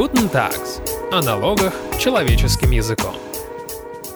Guten Tags. О налогах человеческим языком.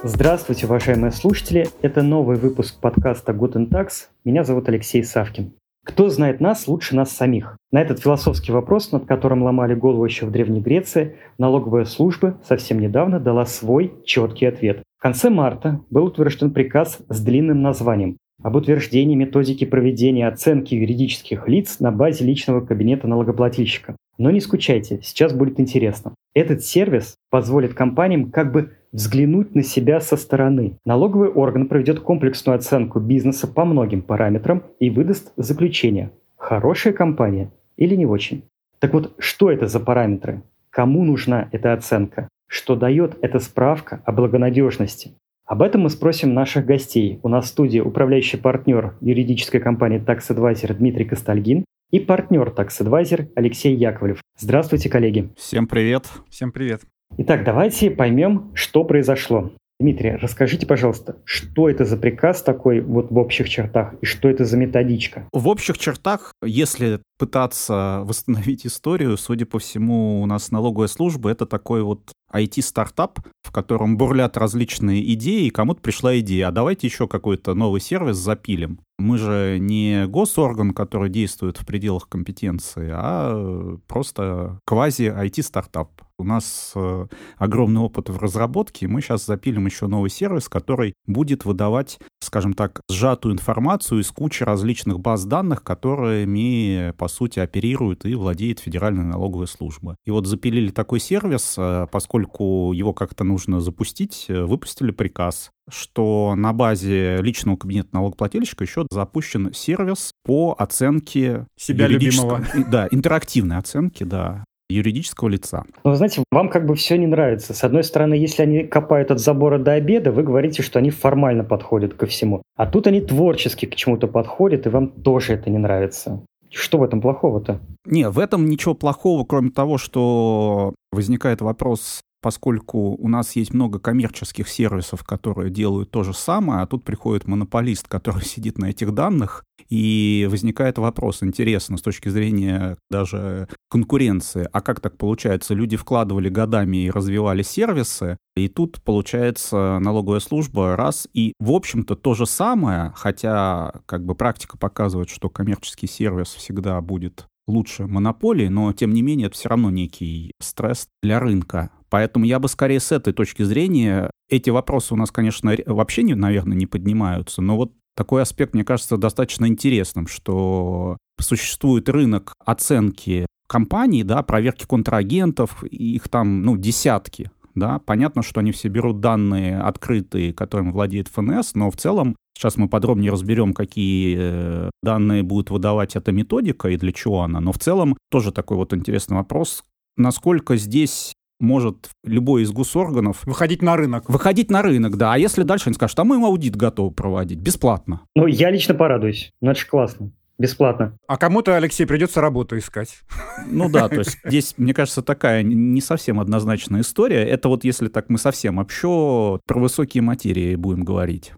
Здравствуйте, уважаемые слушатели. Это новый выпуск подкаста Guten Tags. Меня зовут Алексей Савкин. Кто знает нас лучше нас самих? На этот философский вопрос, над которым ломали голову еще в Древней Греции, налоговая служба совсем недавно дала свой четкий ответ. В конце марта был утвержден приказ с длинным названием об утверждении методики проведения оценки юридических лиц на базе личного кабинета налогоплательщика. Но не скучайте, сейчас будет интересно. Этот сервис позволит компаниям как бы взглянуть на себя со стороны. Налоговый орган проведет комплексную оценку бизнеса по многим параметрам и выдаст заключение. Хорошая компания или не очень? Так вот, что это за параметры? Кому нужна эта оценка? Что дает эта справка о благонадежности? Об этом мы спросим наших гостей. У нас в студии управляющий партнер юридической компании Tax Advisor Дмитрий Костальгин и партнер Tax Advisor Алексей Яковлев. Здравствуйте, коллеги. Всем привет. Всем привет. Итак, давайте поймем, что произошло. Дмитрий, расскажите, пожалуйста, что это за приказ такой вот в общих чертах и что это за методичка? В общих чертах, если пытаться восстановить историю, судя по всему, у нас налоговая служба — это такой вот IT-стартап, в котором бурлят различные идеи, и кому-то пришла идея, а давайте еще какой-то новый сервис запилим. Мы же не госорган, который действует в пределах компетенции, а просто квази-IT-стартап. У нас э, огромный опыт в разработке, и мы сейчас запилим еще новый сервис, который будет выдавать, скажем так, сжатую информацию из кучи различных баз данных, которыми, по сути, оперирует и владеет Федеральная налоговая служба. И вот запилили такой сервис, э, поскольку его как-то нужно запустить, э, выпустили приказ что на базе личного кабинета налогоплательщика еще запущен сервис по оценке себя любимого. Да, интерактивной оценки, да, юридического лица. Но вы знаете, вам как бы все не нравится. С одной стороны, если они копают от забора до обеда, вы говорите, что они формально подходят ко всему. А тут они творчески к чему-то подходят, и вам тоже это не нравится. Что в этом плохого-то? Не, в этом ничего плохого, кроме того, что возникает вопрос поскольку у нас есть много коммерческих сервисов, которые делают то же самое, а тут приходит монополист, который сидит на этих данных, и возникает вопрос, интересно, с точки зрения даже конкуренции, а как так получается? Люди вкладывали годами и развивали сервисы, и тут, получается, налоговая служба раз, и, в общем-то, то же самое, хотя как бы практика показывает, что коммерческий сервис всегда будет лучше монополии, но тем не менее это все равно некий стресс для рынка. Поэтому я бы скорее с этой точки зрения, эти вопросы у нас, конечно, вообще, не, наверное, не поднимаются, но вот такой аспект, мне кажется, достаточно интересным, что существует рынок оценки компаний, да, проверки контрагентов, их там, ну, десятки, да, понятно, что они все берут данные открытые, которыми владеет ФНС, но в целом Сейчас мы подробнее разберем, какие э, данные будет выдавать эта методика и для чего она. Но в целом тоже такой вот интересный вопрос, насколько здесь может любой из госорганов... Выходить на рынок. Выходить на рынок, да. А если дальше они скажут, а мы аудит готовы проводить, бесплатно. Ну, я лично порадуюсь. Ну, это же классно. Бесплатно. А кому-то, Алексей, придется работу искать. Ну да, то есть здесь, мне кажется, такая не совсем однозначная история. Это вот если так мы совсем общо про высокие материи будем говорить.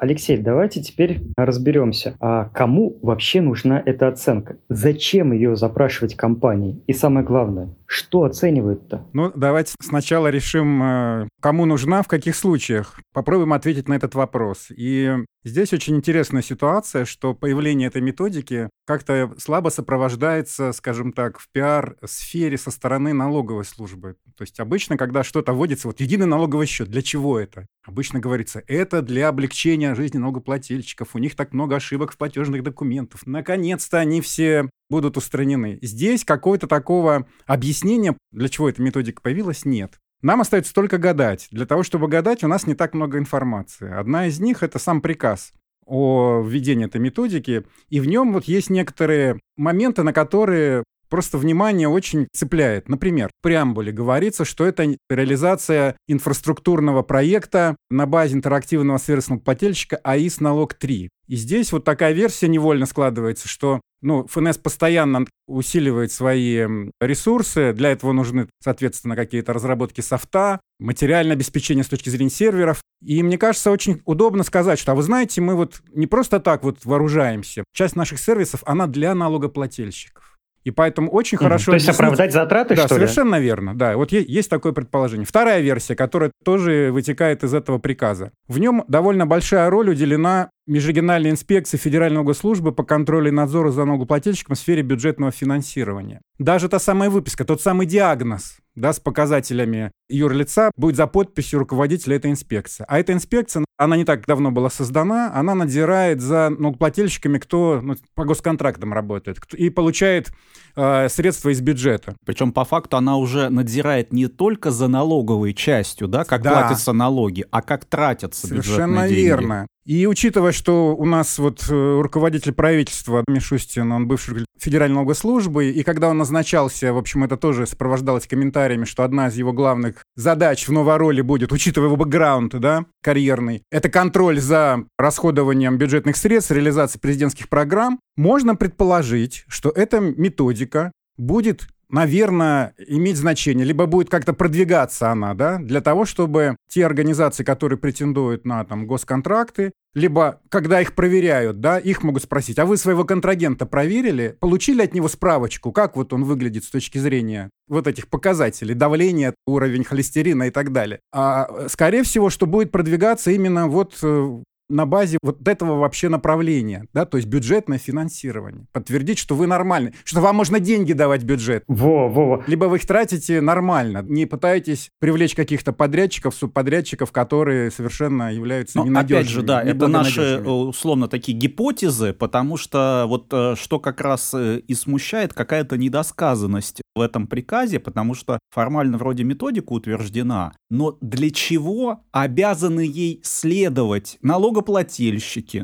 Алексей, давайте теперь разберемся, а кому вообще нужна эта оценка? Зачем ее запрашивать компании? И самое главное, что оценивают-то? Ну, давайте сначала решим, э, кому нужна, в каких случаях. Попробуем ответить на этот вопрос. И здесь очень интересная ситуация, что появление этой методики как-то слабо сопровождается, скажем так, в пиар-сфере со стороны налоговой службы. То есть обычно, когда что-то вводится, вот единый налоговый счет, для чего это? Обычно говорится, это для облегчения жизни налогоплательщиков, у них так много ошибок в платежных документах. Наконец-то они все будут устранены. Здесь какого-то такого объяснения, для чего эта методика появилась, нет. Нам остается только гадать. Для того, чтобы гадать, у нас не так много информации. Одна из них — это сам приказ о введении этой методики, и в нем вот есть некоторые моменты, на которые просто внимание очень цепляет. Например, в преамбуле говорится, что это реализация инфраструктурного проекта на базе интерактивного сервисного плательщика АИС налог 3. И здесь вот такая версия невольно складывается, что ну, ФНС постоянно усиливает свои ресурсы, для этого нужны, соответственно, какие-то разработки софта, материальное обеспечение с точки зрения серверов. И мне кажется, очень удобно сказать, что, а вы знаете, мы вот не просто так вот вооружаемся. Часть наших сервисов, она для налогоплательщиков. И поэтому очень хорошо... То есть объяснить... оправдать затраты, да, что ли? совершенно верно. Да, вот есть, есть такое предположение. Вторая версия, которая тоже вытекает из этого приказа. В нем довольно большая роль уделена Межрегиональной инспекции Федеральной госслужбы по контролю и надзору за налогоплательщиком в сфере бюджетного финансирования. Даже та самая выписка, тот самый диагноз да, с показателями юрлица будет за подписью руководителя этой инспекции. А эта инспекция, она не так давно была создана, она надзирает за налогоплательщиками, кто ну, по госконтрактам работает кто, и получает э, средства из бюджета. Причем по факту она уже надзирает не только за налоговой частью, да, как Да. платятся налоги, а как тратятся Совершенно бюджетные деньги. верно. И учитывая, что у нас вот э, руководитель правительства Мишустин, он бывший Федеральной налоговой службы, и когда он назначался, в общем, это тоже сопровождалось комментариями, что одна из его главных задач в новой роли будет, учитывая его бэкграунд, да, карьерный, это контроль за расходованием бюджетных средств, реализацией президентских программ, можно предположить, что эта методика будет наверное, иметь значение, либо будет как-то продвигаться она, да, для того, чтобы те организации, которые претендуют на там госконтракты, либо когда их проверяют, да, их могут спросить, а вы своего контрагента проверили, получили от него справочку, как вот он выглядит с точки зрения вот этих показателей, давление, уровень холестерина и так далее. А э, скорее всего, что будет продвигаться именно вот э, на базе вот этого вообще направления, да, то есть бюджетное финансирование. Подтвердить, что вы нормальный, что вам можно деньги давать бюджет. Во, во, во. Либо вы их тратите нормально, не пытаетесь привлечь каких-то подрядчиков, субподрядчиков, которые совершенно являются Но ненадежными. опять же, да, это наши э, условно такие гипотезы, потому что вот э, что как раз э, и смущает какая-то недосказанность в этом приказе, потому что формально вроде методика утверждена, но для чего обязаны ей следовать налогоплательщики,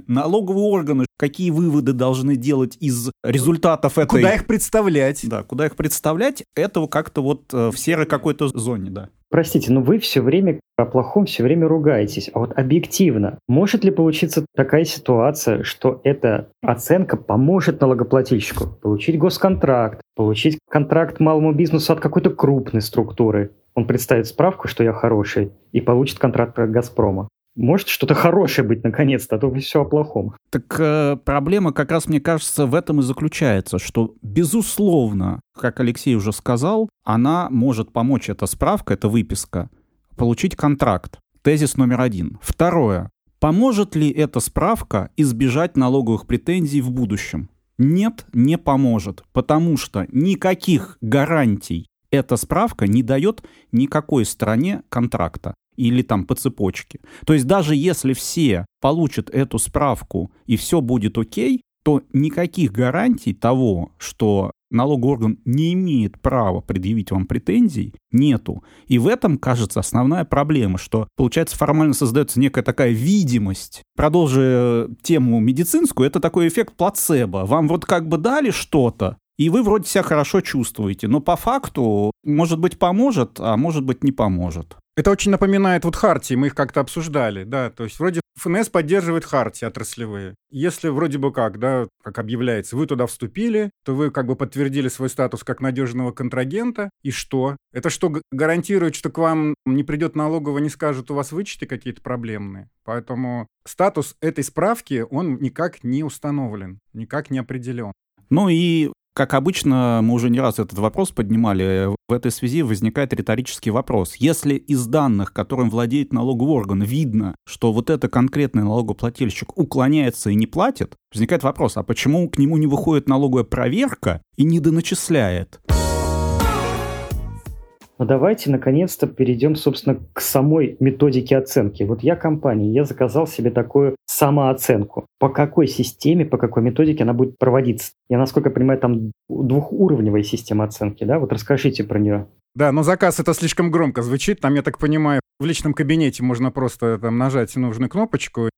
налоговые органы, какие выводы должны делать из результатов этой... Куда их представлять? Да, куда их представлять, этого как-то вот э, в серой какой-то зоне, да. Простите, но вы все время о плохом все время ругаетесь. А вот объективно, может ли получиться такая ситуация, что эта оценка поможет налогоплательщику получить госконтракт, получить контракт малому бизнесу от какой-то крупной структуры? Он представит справку, что я хороший, и получит контракт от «Газпрома». Может что-то хорошее быть наконец-то, а то все о плохом. Так э, проблема как раз, мне кажется, в этом и заключается, что, безусловно, как Алексей уже сказал, она может помочь, эта справка, эта выписка, получить контракт. Тезис номер один. Второе. Поможет ли эта справка избежать налоговых претензий в будущем? Нет, не поможет, потому что никаких гарантий эта справка не дает никакой стране контракта или там по цепочке. То есть даже если все получат эту справку и все будет окей, то никаких гарантий того, что налоговый орган не имеет права предъявить вам претензий, нету. И в этом, кажется, основная проблема, что, получается, формально создается некая такая видимость. Продолжи тему медицинскую, это такой эффект плацебо. Вам вот как бы дали что-то, и вы вроде себя хорошо чувствуете, но по факту, может быть, поможет, а может быть, не поможет. Это очень напоминает вот хартии, мы их как-то обсуждали, да, то есть вроде ФНС поддерживает хартии отраслевые. Если вроде бы как, да, как объявляется, вы туда вступили, то вы как бы подтвердили свой статус как надежного контрагента, и что? Это что, гарантирует, что к вам не придет налоговая, не скажет, у вас вычеты какие-то проблемные? Поэтому статус этой справки, он никак не установлен, никак не определен. Ну и как обычно, мы уже не раз этот вопрос поднимали, в этой связи возникает риторический вопрос. Если из данных, которым владеет налоговый орган, видно, что вот это конкретный налогоплательщик уклоняется и не платит, возникает вопрос, а почему к нему не выходит налоговая проверка и не доначисляет? Но давайте наконец-то перейдем, собственно, к самой методике оценки. Вот я компания, я заказал себе такую самооценку. По какой системе, по какой методике она будет проводиться? Я, насколько понимаю, там двухуровневая система оценки, да? Вот расскажите про нее. Да, но заказ это слишком громко звучит. Там, я так понимаю, в личном кабинете можно просто там нажать нужную кнопочку.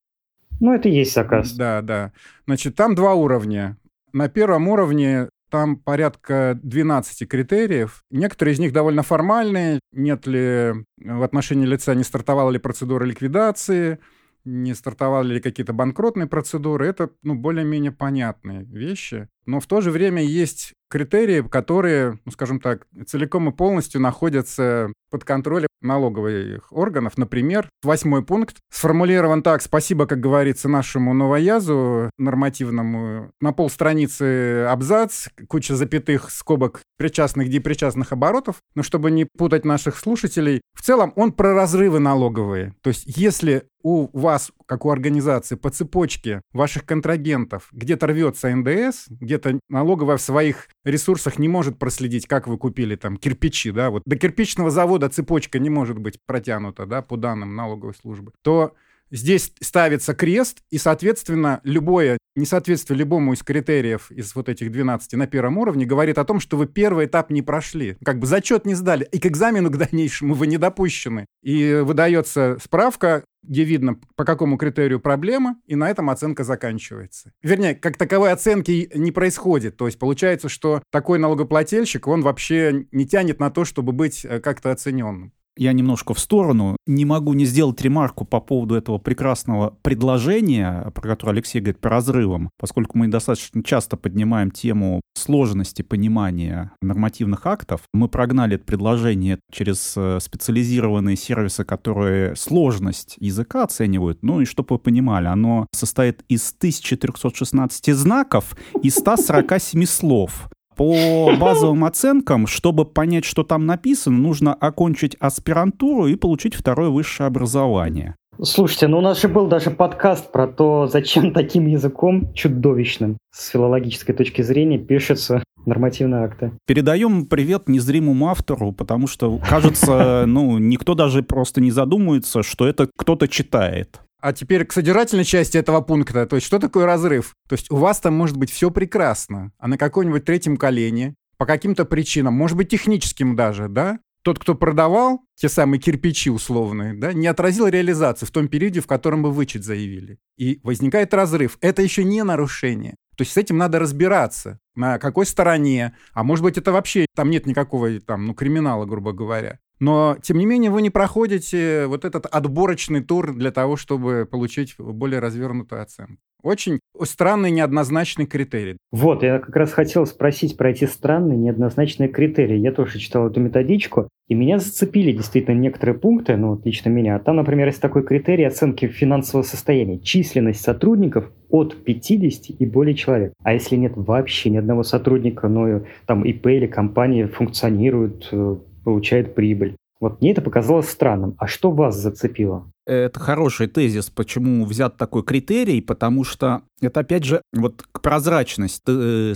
Ну, это и есть заказ. Да, да. Значит, там два уровня. На первом уровне там порядка 12 критериев. Некоторые из них довольно формальные. Нет ли в отношении лица, не стартовала ли процедура ликвидации, не стартовали ли какие-то банкротные процедуры. Это ну, более-менее понятные вещи. Но в то же время есть критерии, которые, ну, скажем так, целиком и полностью находятся под контролем налоговых органов. Например, восьмой пункт сформулирован так. Спасибо, как говорится, нашему новоязу нормативному. На полстраницы абзац, куча запятых скобок причастных, депричастных оборотов. Но чтобы не путать наших слушателей, в целом он про разрывы налоговые. То есть если у вас, как у организации, по цепочке ваших контрагентов. Где-то рвется НДС, где-то налоговая в своих ресурсах не может проследить, как вы купили там кирпичи, да, вот. До кирпичного завода цепочка не может быть протянута, да, по данным налоговой службы, то Здесь ставится крест, и, соответственно, любое несоответствие любому из критериев из вот этих 12 на первом уровне говорит о том, что вы первый этап не прошли. Как бы зачет не сдали, и к экзамену к дальнейшему вы не допущены. И выдается справка, где видно, по какому критерию проблема, и на этом оценка заканчивается. Вернее, как таковой оценки не происходит. То есть получается, что такой налогоплательщик, он вообще не тянет на то, чтобы быть э, как-то оцененным я немножко в сторону. Не могу не сделать ремарку по поводу этого прекрасного предложения, про которое Алексей говорит, по разрывам, поскольку мы достаточно часто поднимаем тему сложности понимания нормативных актов. Мы прогнали это предложение через э, специализированные сервисы, которые сложность языка оценивают. Ну и чтобы вы понимали, оно состоит из 1316 знаков и 147 слов. По базовым оценкам, чтобы понять, что там написано, нужно окончить аспирантуру и получить второе высшее образование. Слушайте, ну у нас же был даже подкаст про то, зачем таким языком чудовищным с филологической точки зрения пишется нормативные акты. Передаем привет незримому автору, потому что, кажется, ну, никто даже просто не задумывается, что это кто-то читает. А теперь к содержательной части этого пункта. То есть, что такое разрыв? То есть, у вас там может быть все прекрасно, а на каком-нибудь третьем колене, по каким-то причинам, может быть, техническим даже, да, тот, кто продавал те самые кирпичи условные, да, не отразил реализацию в том периоде, в котором вы вычет заявили. И возникает разрыв. Это еще не нарушение. То есть с этим надо разбираться, на какой стороне, а может быть это вообще, там нет никакого там, ну, криминала, грубо говоря. Но, тем не менее, вы не проходите вот этот отборочный тур для того, чтобы получить более развернутую оценку. Очень странный неоднозначный критерий. Вот, я как раз хотел спросить про эти странные неоднозначные критерии. Я тоже читал эту методичку, и меня зацепили действительно некоторые пункты, ну, вот лично меня. Там, например, есть такой критерий оценки финансового состояния. Численность сотрудников от 50 и более человек. А если нет вообще ни одного сотрудника, но там ИП или компания функционируют, э, получает прибыль. Вот мне это показалось странным. А что вас зацепило? Это хороший тезис, почему взят такой критерий, потому что это, опять же, вот прозрачность. Ты э,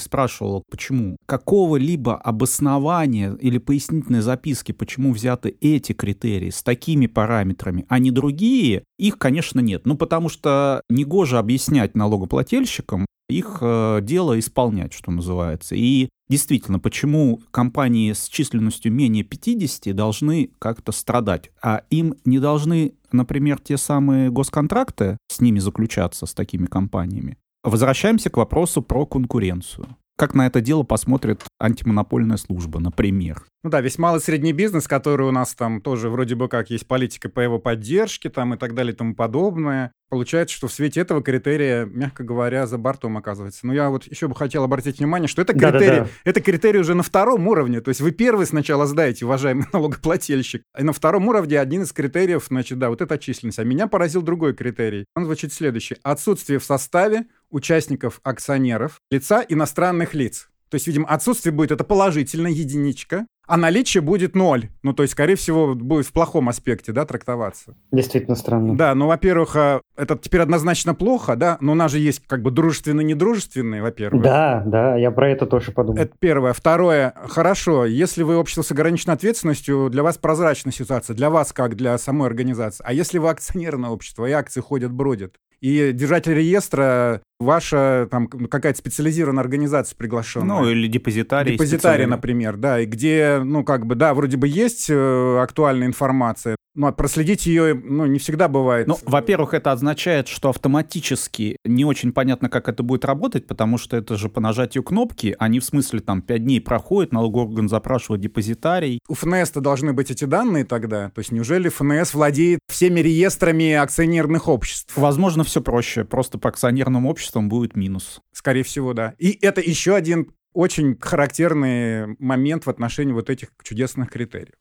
почему. Какого-либо обоснования или пояснительной записки, почему взяты эти критерии с такими параметрами, а не другие, их, конечно, нет. Ну, потому что негоже объяснять налогоплательщикам, их э, дело исполнять, что называется. И действительно, почему компании с численностью менее 50 должны как-то страдать, а им не должны, например, те самые госконтракты с ними заключаться, с такими компаниями. Возвращаемся к вопросу про конкуренцию. Как на это дело посмотрит антимонопольная служба, например? Ну да, весь малый средний бизнес, который у нас там тоже вроде бы как есть политика по его поддержке там и так далее и тому подобное. Получается, что в свете этого критерия, мягко говоря, за бортом оказывается. Но я вот еще бы хотел обратить внимание, что это критерий, Да-да-да. это критерий уже на втором уровне. То есть вы первый сначала сдаете, уважаемый налогоплательщик, и на втором уровне один из критериев, значит, да, вот эта численность. А меня поразил другой критерий. Он звучит следующий. Отсутствие в составе участников акционеров лица иностранных лиц. То есть, видимо, отсутствие будет это положительная единичка, а наличие будет ноль. Ну, то есть, скорее всего, будет в плохом аспекте, да, трактоваться. Действительно странно. Да, ну, во-первых, а, это теперь однозначно плохо, да, но у нас же есть как бы дружественно-недружественные, во-первых. Да, да, я про это тоже подумал. Это первое. Второе, хорошо, если вы общество с ограниченной ответственностью, для вас прозрачная ситуация, для вас как для самой организации. А если вы акционерное общество, и акции ходят, бродят, и держатель реестра ваша там какая-то специализированная организация приглашенная. Ну, или депозитарий. Депозитарий, например, да, и где, ну, как бы, да, вроде бы есть э, актуальная информация, но ну, проследить ее, ну, не всегда бывает. Ну, во-первых, это означает, что автоматически не очень понятно, как это будет работать, потому что это же по нажатию кнопки, не в смысле там 5 дней проходит, налоговый орган запрашивает депозитарий. У ФНС-то должны быть эти данные тогда? То есть неужели ФНС владеет всеми реестрами акционерных обществ? Возможно, все проще. Просто по акционерному обществу качеством будет минус. Скорее всего, да. И это еще один очень характерный момент в отношении вот этих чудесных критериев.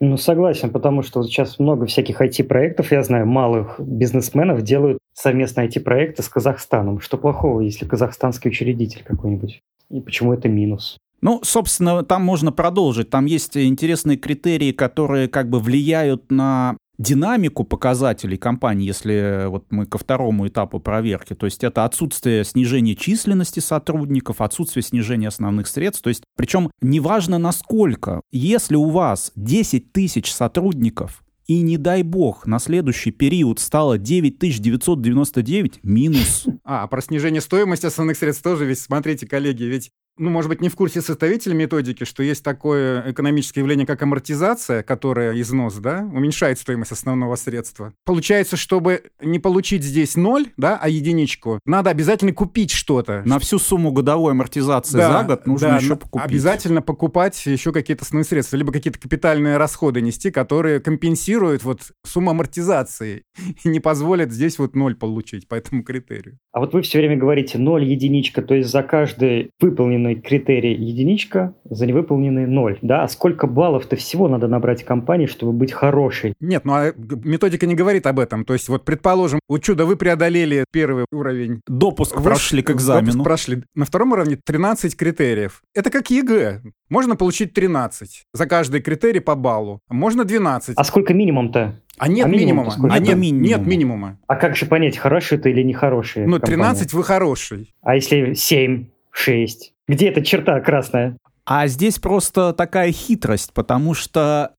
Ну, согласен, потому что вот сейчас много всяких IT-проектов, я знаю, малых бизнесменов делают совместные IT-проекты с Казахстаном. Что плохого, если казахстанский учредитель какой-нибудь? И почему это минус? Ну, собственно, там можно продолжить. Там есть интересные критерии, которые как бы влияют на динамику показателей компании, если вот мы ко второму этапу проверки, то есть это отсутствие снижения численности сотрудников, отсутствие снижения основных средств, то есть причем неважно насколько, если у вас 10 тысяч сотрудников и не дай бог, на следующий период стало 9999 минус. А, про снижение стоимости основных средств тоже ведь, смотрите, коллеги, ведь ну, может быть, не в курсе составитель методики, что есть такое экономическое явление, как амортизация, которая износ, да, уменьшает стоимость основного средства. Получается, чтобы не получить здесь ноль, да, а единичку, надо обязательно купить что-то. На всю сумму годовой амортизации да, за год нужно да, еще покупить. Обязательно покупать еще какие-то основные средства, либо какие-то капитальные расходы нести, которые компенсируют вот сумму амортизации и не позволят здесь вот ноль получить по этому критерию. А вот вы все время говорите ноль единичка, то есть за каждый выполненный критерий единичка, за невыполненный ноль. Да? А сколько баллов-то всего надо набрать компании, чтобы быть хорошей? Нет, ну а методика не говорит об этом. То есть вот предположим, о чудо вы преодолели первый уровень. Допуск вы прошли к экзамену. Допуск прошли. На втором уровне 13 критериев. Это как ЕГЭ. Можно получить 13 за каждый критерий по баллу. Можно 12. А сколько минимум-то? А нет а минимума. минимума. А нет, минимума. нет минимума. А как же понять, хороший ты или нехороший? Ну, 13 вы хороший. А если 7, 6? Где эта черта красная? А здесь просто такая хитрость, потому что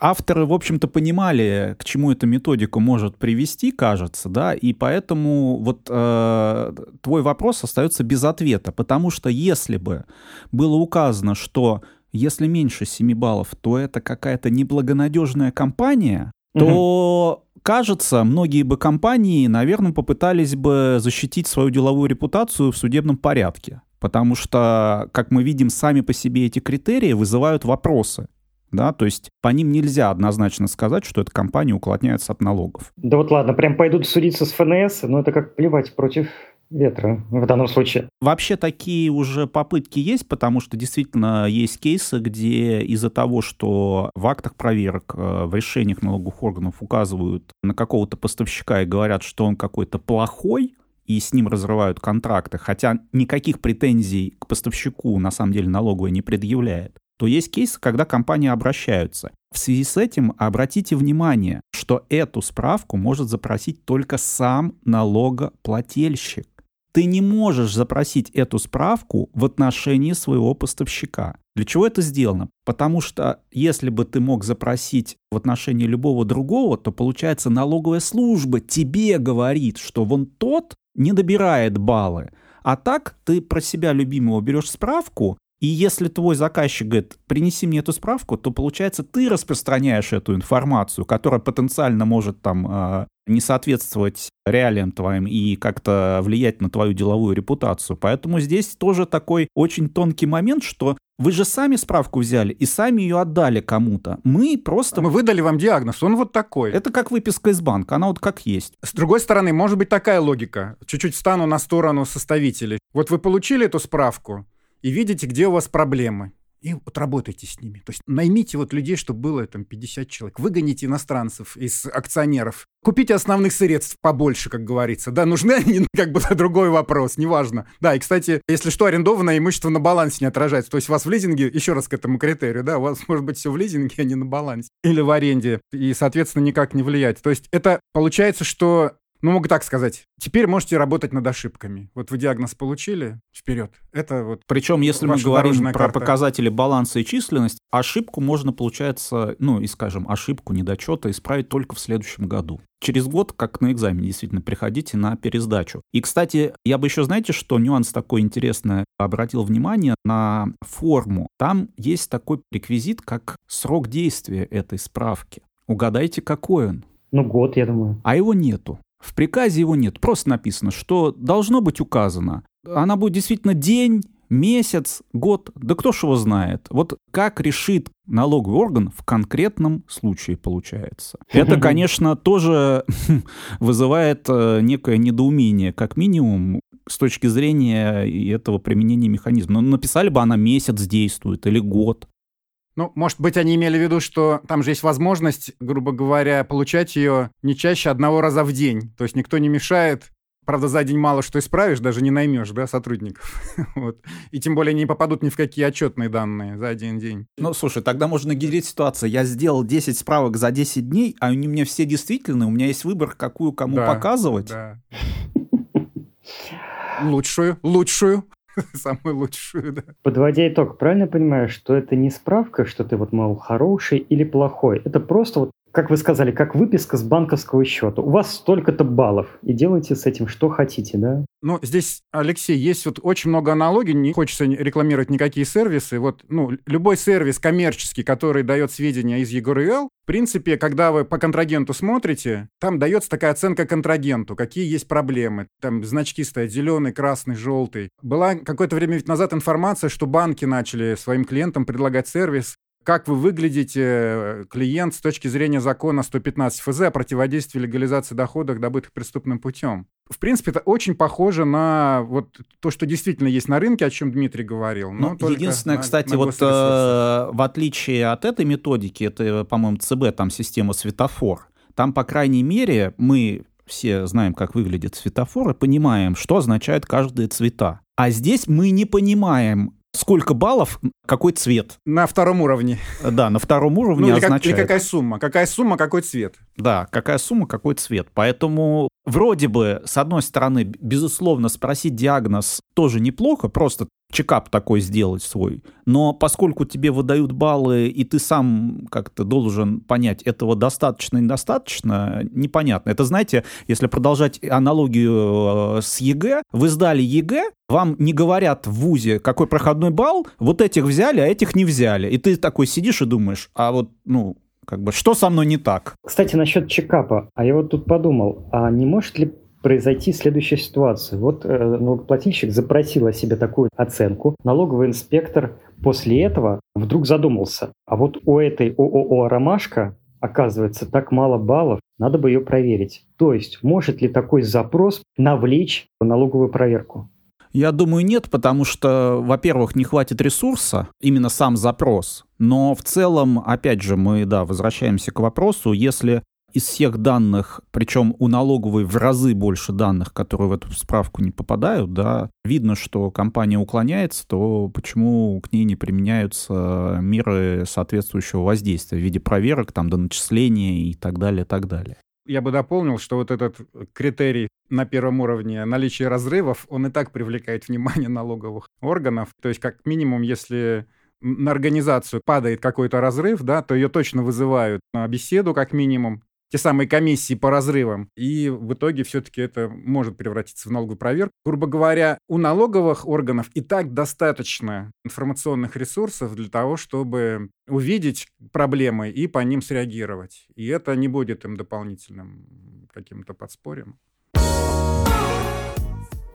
авторы, в общем-то, понимали, к чему эта методика может привести, кажется, да, и поэтому вот э, твой вопрос остается без ответа, потому что если бы было указано, что если меньше 7 баллов, то это какая-то неблагонадежная компания, то угу. кажется, многие бы компании, наверное, попытались бы защитить свою деловую репутацию в судебном порядке. Потому что, как мы видим, сами по себе эти критерии вызывают вопросы. Да, то есть по ним нельзя однозначно сказать, что эта компания уклоняется от налогов. Да вот ладно, прям пойдут судиться с ФНС, но это как плевать против ветра в данном случае. Вообще такие уже попытки есть, потому что действительно есть кейсы, где из-за того, что в актах проверок, э, в решениях налоговых органов указывают на какого-то поставщика и говорят, что он какой-то плохой, и с ним разрывают контракты, хотя никаких претензий к поставщику на самом деле налоговая не предъявляет, то есть кейсы, когда компании обращаются. В связи с этим обратите внимание, что эту справку может запросить только сам налогоплательщик. Ты не можешь запросить эту справку в отношении своего поставщика. Для чего это сделано? Потому что если бы ты мог запросить в отношении любого другого, то получается налоговая служба тебе говорит, что вон тот не добирает баллы. А так ты про себя любимого берешь справку, и если твой заказчик говорит, принеси мне эту справку, то получается ты распространяешь эту информацию, которая потенциально может там а, не соответствовать реалиям твоим и как-то влиять на твою деловую репутацию. Поэтому здесь тоже такой очень тонкий момент, что вы же сами справку взяли и сами ее отдали кому-то. Мы просто... Мы выдали вам диагноз, он вот такой. Это как выписка из банка, она вот как есть. С другой стороны, может быть такая логика. Чуть-чуть встану на сторону составителей. Вот вы получили эту справку и видите, где у вас проблемы и вот работайте с ними. То есть наймите вот людей, чтобы было там 50 человек. Выгоните иностранцев из акционеров. Купите основных средств побольше, как говорится. Да, нужны они, как бы другой вопрос, неважно. Да, и, кстати, если что, арендованное имущество на балансе не отражается. То есть у вас в лизинге, еще раз к этому критерию, да, у вас может быть все в лизинге, а не на балансе. Или в аренде. И, соответственно, никак не влиять. То есть это получается, что ну, могу так сказать. Теперь можете работать над ошибками. Вот вы диагноз получили, вперед. Это вот. Причем, если мы говорим про карта. показатели баланса и численность, ошибку можно, получается, ну, и скажем, ошибку недочета исправить только в следующем году. Через год, как на экзамене, действительно, приходите на пересдачу. И, кстати, я бы еще, знаете, что нюанс такой интересный, обратил внимание на форму. Там есть такой реквизит, как срок действия этой справки. Угадайте, какой он? Ну, год, я думаю. А его нету. В приказе его нет. Просто написано, что должно быть указано. Она будет действительно день, месяц, год, да кто ж его знает. Вот как решит налоговый орган в конкретном случае получается. Это, конечно, тоже вызывает э, некое недоумение, как минимум, с точки зрения этого применения механизма. Ну, написали бы она месяц действует или год. Ну, может быть, они имели в виду, что там же есть возможность, грубо говоря, получать ее не чаще одного раза в день. То есть никто не мешает Правда, за день мало что исправишь, даже не наймешь, да, сотрудников. вот. И тем более не попадут ни в какие отчетные данные за один день. Ну, слушай, тогда можно генерить ситуацию. Я сделал 10 справок за 10 дней, а они мне все действительны, у меня есть выбор, какую кому да, показывать. Да. Лучшую, лучшую. Самую лучшую, да. Подводя итог, правильно понимаю, что это не справка, что ты вот, мол, хороший или плохой. Это просто вот как вы сказали, как выписка с банковского счета. У вас столько-то баллов, и делайте с этим что хотите, да? Ну, здесь, Алексей, есть вот очень много аналогий, не хочется рекламировать никакие сервисы. Вот, ну, любой сервис коммерческий, который дает сведения из EGRL, в принципе, когда вы по контрагенту смотрите, там дается такая оценка контрагенту, какие есть проблемы. Там значки стоят зеленый, красный, желтый. Была какое-то время назад информация, что банки начали своим клиентам предлагать сервис, как вы выглядите, э, клиент, с точки зрения закона 115 ФЗ о противодействии легализации доходов, добытых преступным путем. В принципе, это очень похоже на вот то, что действительно есть на рынке, о чем Дмитрий говорил. Но ну, единственное, на, кстати, на вот э, в отличие от этой методики, это, по-моему, ЦБ, там система светофор, там, по крайней мере, мы все знаем, как выглядит светофор, и понимаем, что означают каждые цвета. А здесь мы не понимаем, сколько баллов, какой цвет. На втором уровне. Да, на втором уровне ну, или означает. Как, или какая сумма. Какая сумма, какой цвет. Да, какая сумма, какой цвет. Поэтому вроде бы, с одной стороны, безусловно, спросить диагноз тоже неплохо, просто чекап такой сделать свой. Но поскольку тебе выдают баллы, и ты сам как-то должен понять, этого достаточно, недостаточно, непонятно. Это, знаете, если продолжать аналогию э, с ЕГЭ, вы сдали ЕГЭ, вам не говорят в ВУЗе, какой проходной балл, вот этих взяли, а этих не взяли. И ты такой сидишь и думаешь, а вот, ну, как бы, что со мной не так? Кстати, насчет чекапа. А я вот тут подумал, а не может ли произойти следующая ситуация. Вот э, налогоплательщик запросил о себе такую оценку. Налоговый инспектор после этого вдруг задумался. А вот у этой ООО «Ромашка» оказывается так мало баллов, надо бы ее проверить. То есть может ли такой запрос навлечь налоговую проверку? Я думаю, нет, потому что, во-первых, не хватит ресурса, именно сам запрос. Но в целом, опять же, мы, да, возвращаемся к вопросу, если из всех данных, причем у налоговой в разы больше данных, которые в эту справку не попадают, да, видно, что компания уклоняется, то почему к ней не применяются меры соответствующего воздействия в виде проверок, там, до начисления и так далее, так далее. Я бы дополнил, что вот этот критерий на первом уровне наличия разрывов, он и так привлекает внимание налоговых органов. То есть, как минимум, если на организацию падает какой-то разрыв, да, то ее точно вызывают на беседу, как минимум, те самые комиссии по разрывам. И в итоге все-таки это может превратиться в налоговую проверку. Грубо говоря, у налоговых органов и так достаточно информационных ресурсов для того, чтобы увидеть проблемы и по ним среагировать. И это не будет им дополнительным каким-то подспорьем.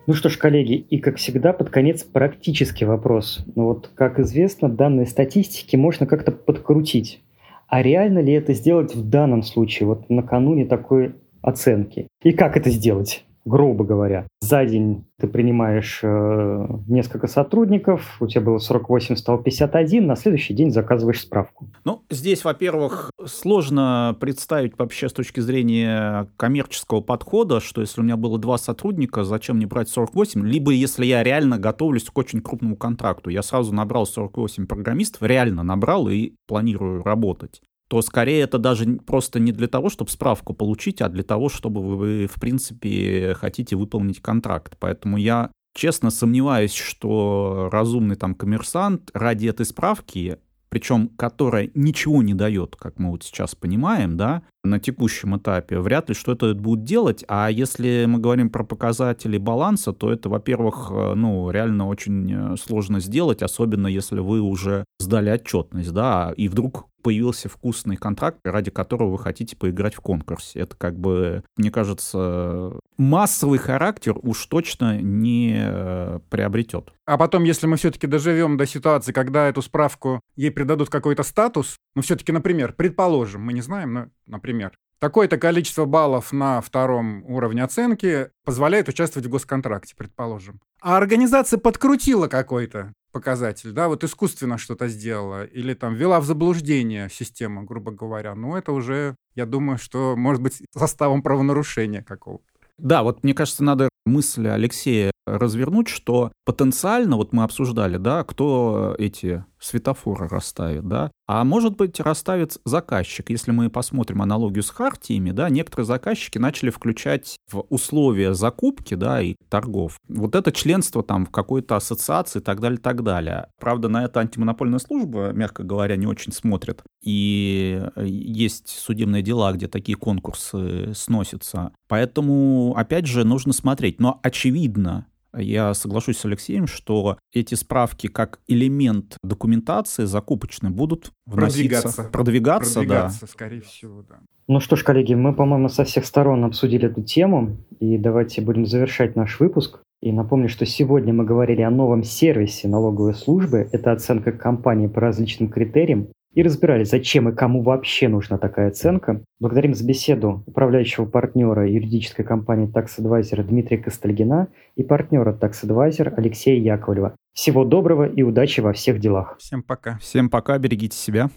Ну что ж, коллеги, и как всегда, под конец практический вопрос. Ну вот, как известно, данные статистики можно как-то подкрутить. А реально ли это сделать в данном случае, вот накануне такой оценки? И как это сделать? Грубо говоря. За день ты принимаешь э, несколько сотрудников, у тебя было 48, стало 51, на следующий день заказываешь справку. Ну, здесь, во-первых, сложно представить вообще с точки зрения коммерческого подхода, что если у меня было два сотрудника, зачем мне брать 48, либо если я реально готовлюсь к очень крупному контракту. Я сразу набрал 48 программистов, реально набрал и планирую работать то скорее это даже просто не для того, чтобы справку получить, а для того, чтобы вы, в принципе, хотите выполнить контракт. Поэтому я честно сомневаюсь, что разумный там коммерсант ради этой справки причем которая ничего не дает, как мы вот сейчас понимаем, да, на текущем этапе, вряд ли что это будет делать. А если мы говорим про показатели баланса, то это, во-первых, э, ну, реально очень э, сложно сделать, особенно если вы уже сдали отчетность, да, и вдруг появился вкусный контракт, ради которого вы хотите поиграть в конкурсе. Это как бы, мне кажется, массовый характер уж точно не э, приобретет. А потом, если мы все-таки доживем до ситуации, когда эту справку ей придадут какой-то статус, ну все-таки, например, предположим, мы не знаем, но, например, такое-то количество баллов на втором уровне оценки позволяет участвовать в госконтракте, предположим. А организация подкрутила какой-то показатель, да, вот искусственно что-то сделала, или там ввела в заблуждение систему, грубо говоря, ну, это уже, я думаю, что может быть составом правонарушения какого-то. Да, вот мне кажется, надо мысль Алексея развернуть, что потенциально, вот мы обсуждали, да, кто эти светофоры расставит, да, а может быть расставит заказчик. Если мы посмотрим аналогию с хартиями, да, некоторые заказчики начали включать в условия закупки, да, и торгов. Вот это членство там в какой-то ассоциации и так далее, так далее. Правда, на это антимонопольная служба, мягко говоря, не очень смотрит. И есть судебные дела, где такие конкурсы сносятся. Поэтому, опять же, нужно смотреть. Но очевидно, я соглашусь с Алексеем, что эти справки как элемент документации закупочной будут вноситься, продвигаться, продвигаться, продвигаться да. скорее всего, да. Ну что ж, коллеги, мы, по-моему, со всех сторон обсудили эту тему, и давайте будем завершать наш выпуск. И напомню, что сегодня мы говорили о новом сервисе налоговой службы. Это оценка компании по различным критериям и разбирали, зачем и кому вообще нужна такая оценка. Благодарим за беседу управляющего партнера юридической компании Tax Advisor Дмитрия Костальгина и партнера Tax Advisor Алексея Яковлева. Всего доброго и удачи во всех делах. Всем пока. Всем пока, берегите себя.